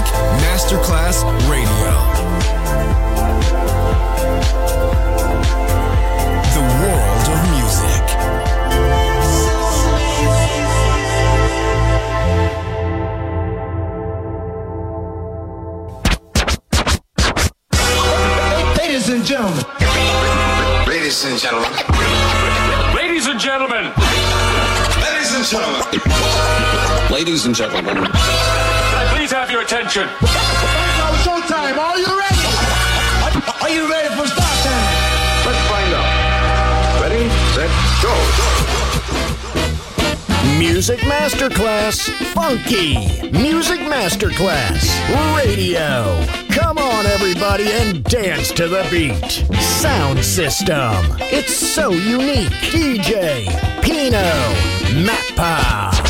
Music Masterclass Radio. The world of music. Ladies and gentlemen. Ladies and gentlemen. Ladies and gentlemen. Ladies and gentlemen. Ladies and gentlemen. Can I please have your attention? Now showtime. Are you ready? Are, are you ready for start time? Let's find out. Ready, set, go. Music Masterclass Funky. Music Masterclass Radio. Come on, everybody, and dance to the beat. Sound system. It's so unique. DJ Pino Mappa.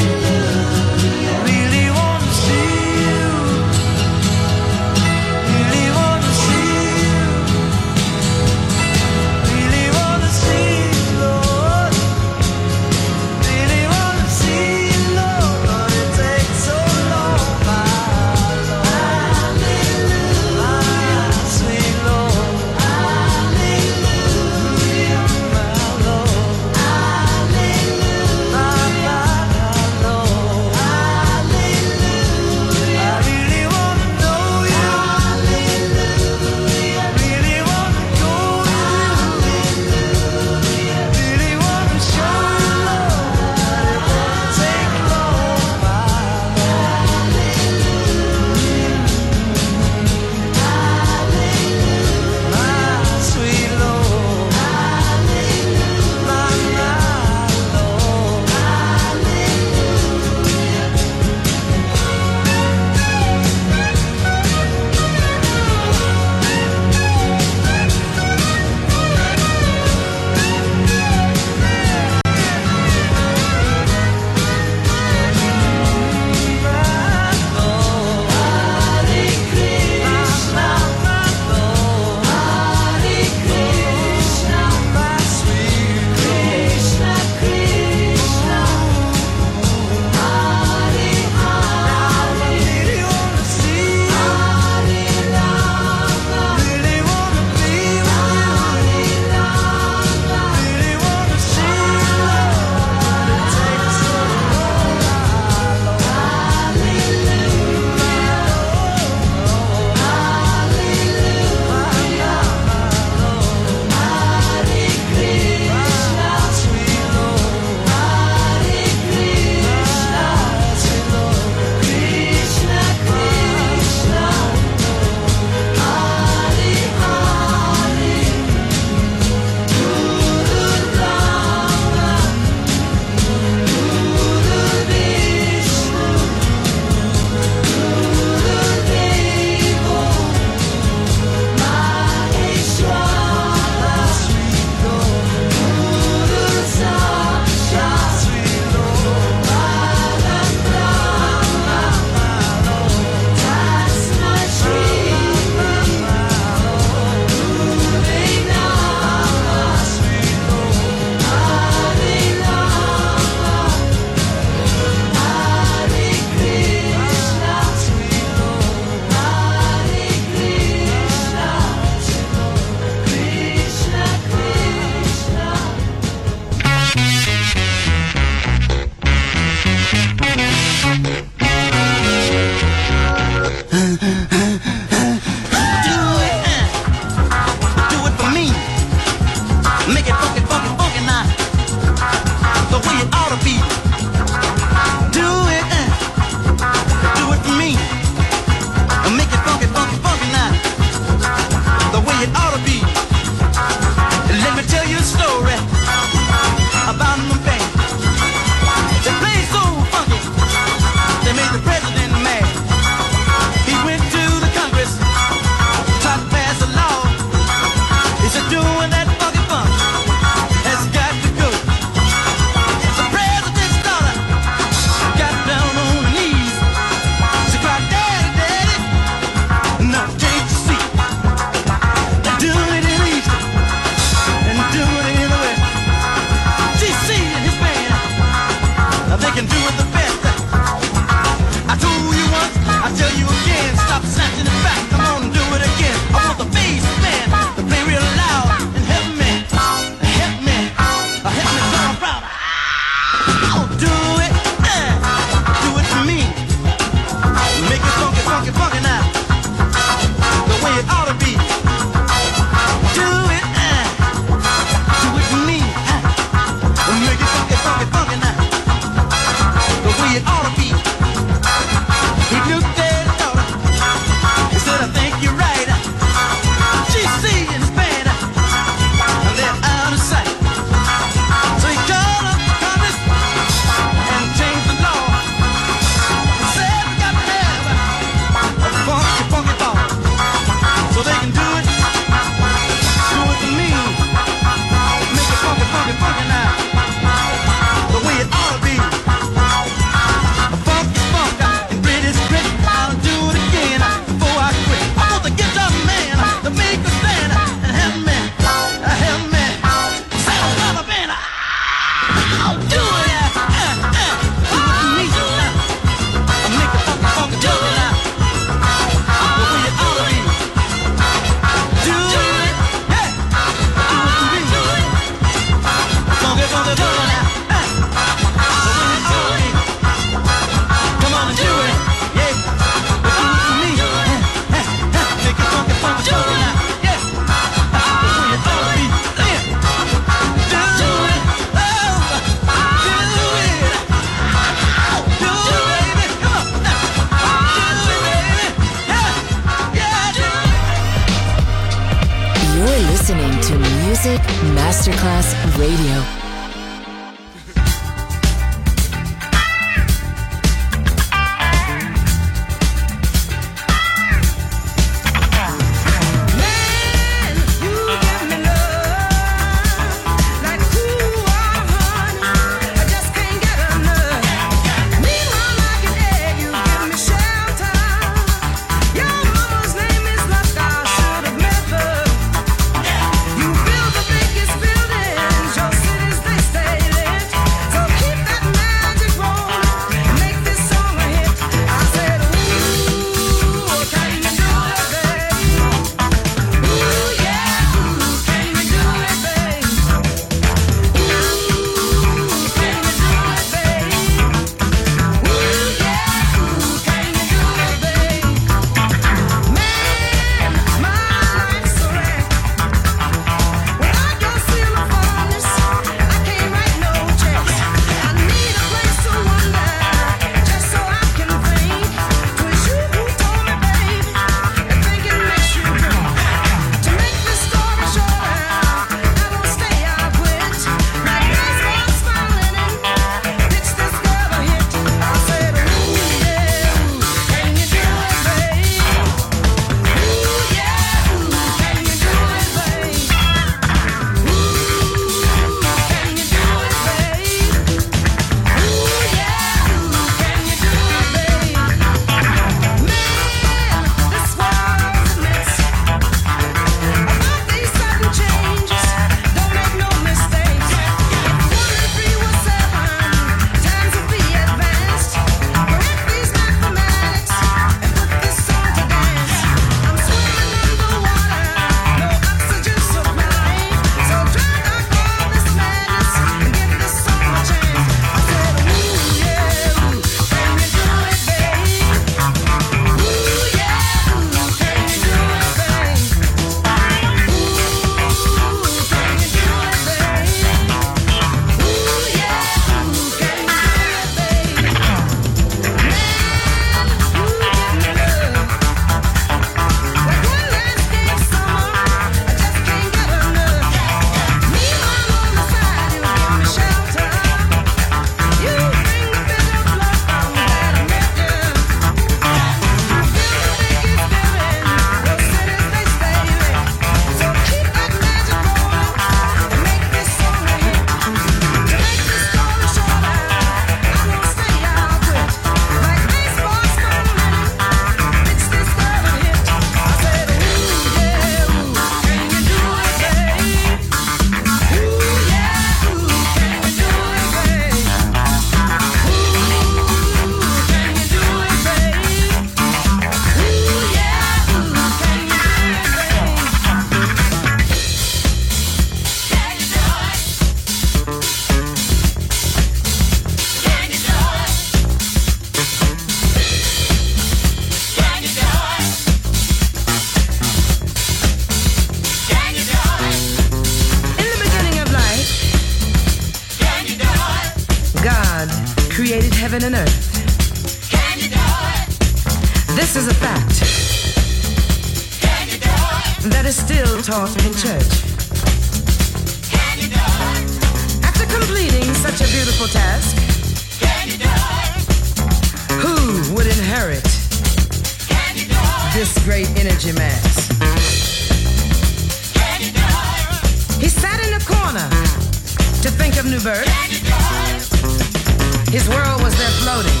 His world was there floating.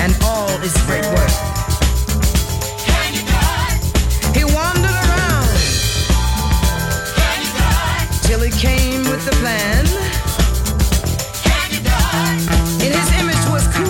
And all is great work. He wandered around till he came with the plan. And his image was cool.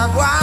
savoir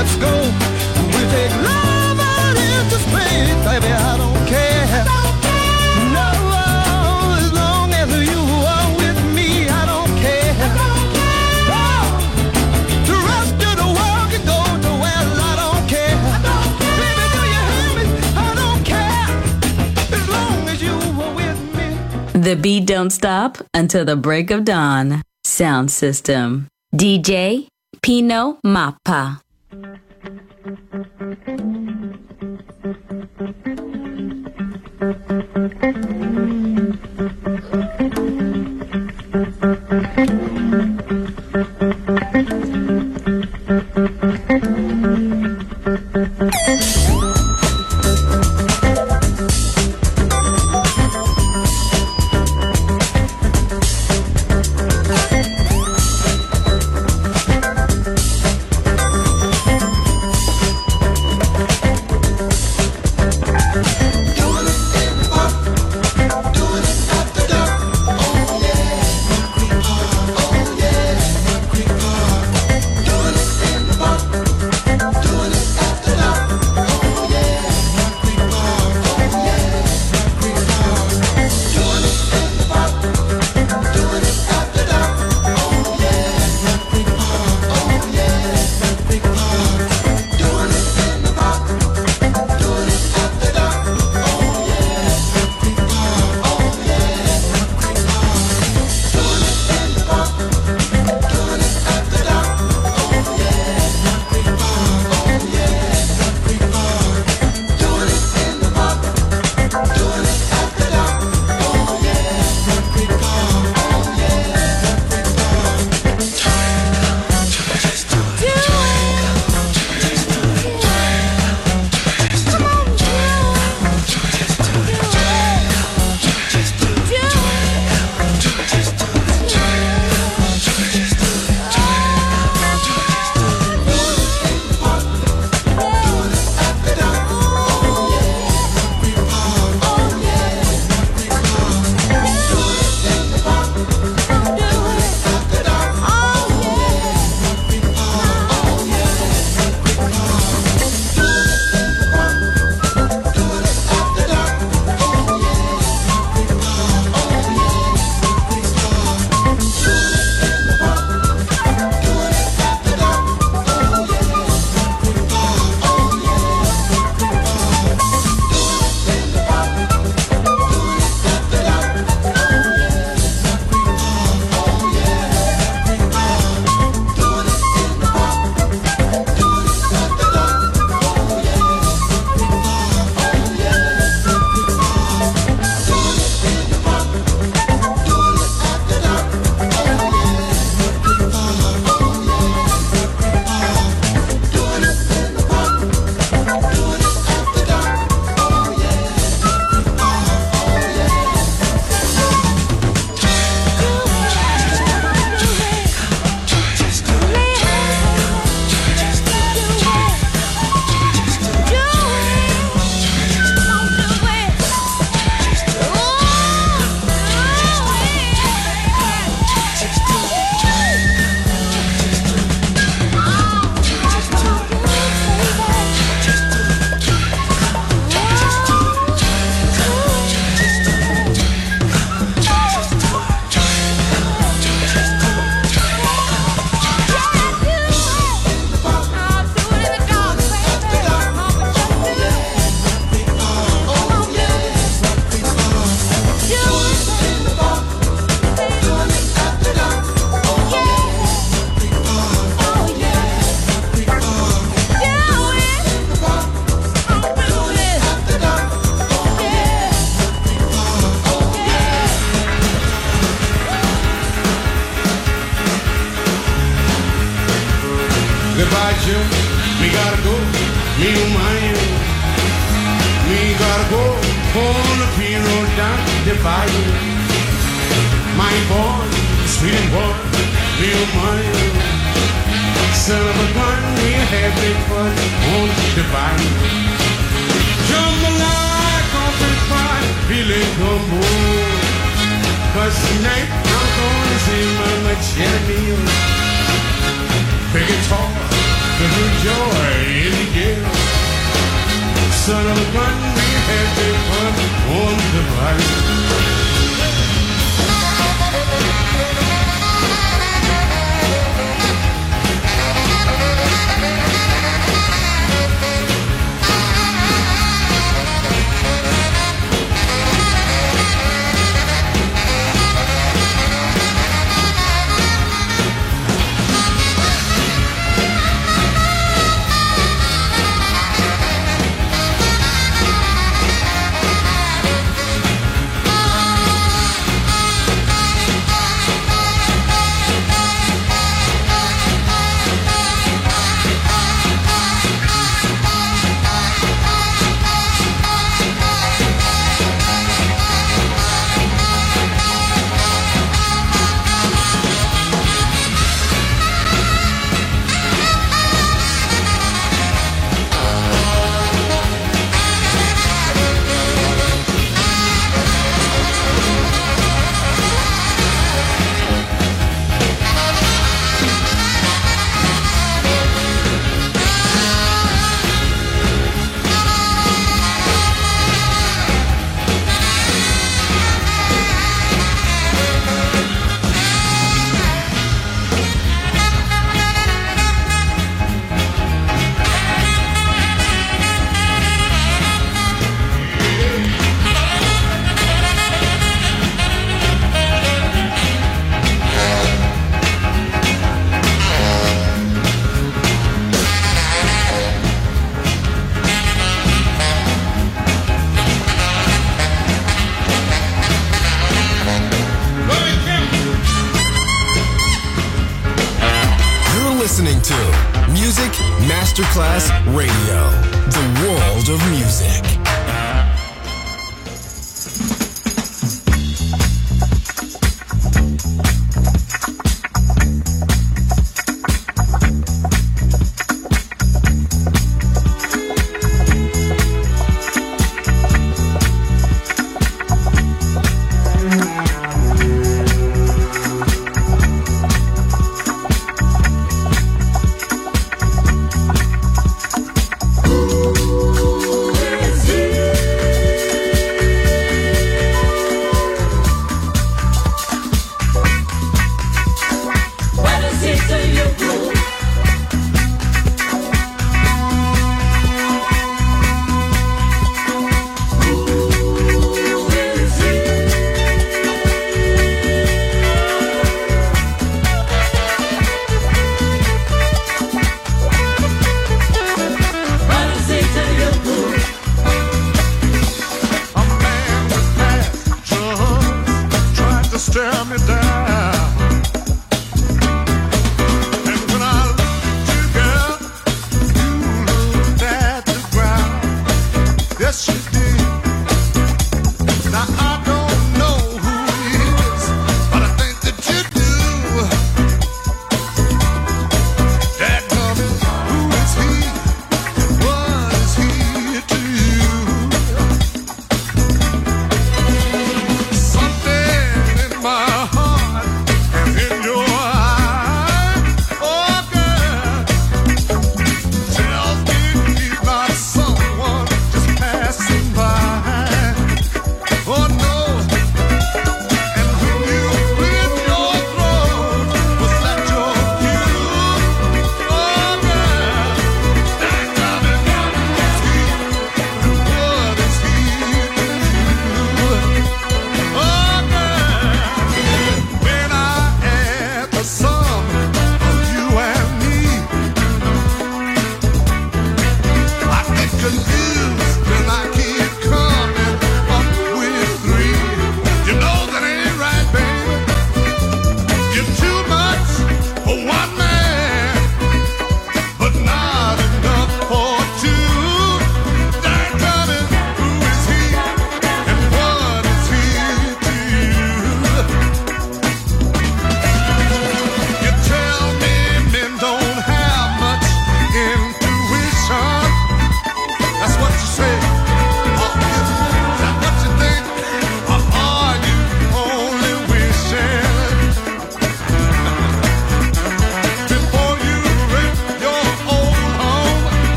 let's go. We take love out into space, baby. I don't care. No, oh, as long as you are with me, I don't care. Oh, the rest of the world can go to well, I don't care. Baby, do you hear me? I don't care. As long as you are with me. The beat don't stop until the break of dawn. Sound system. DJ Pino Mappa. Thank you.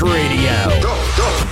Radio.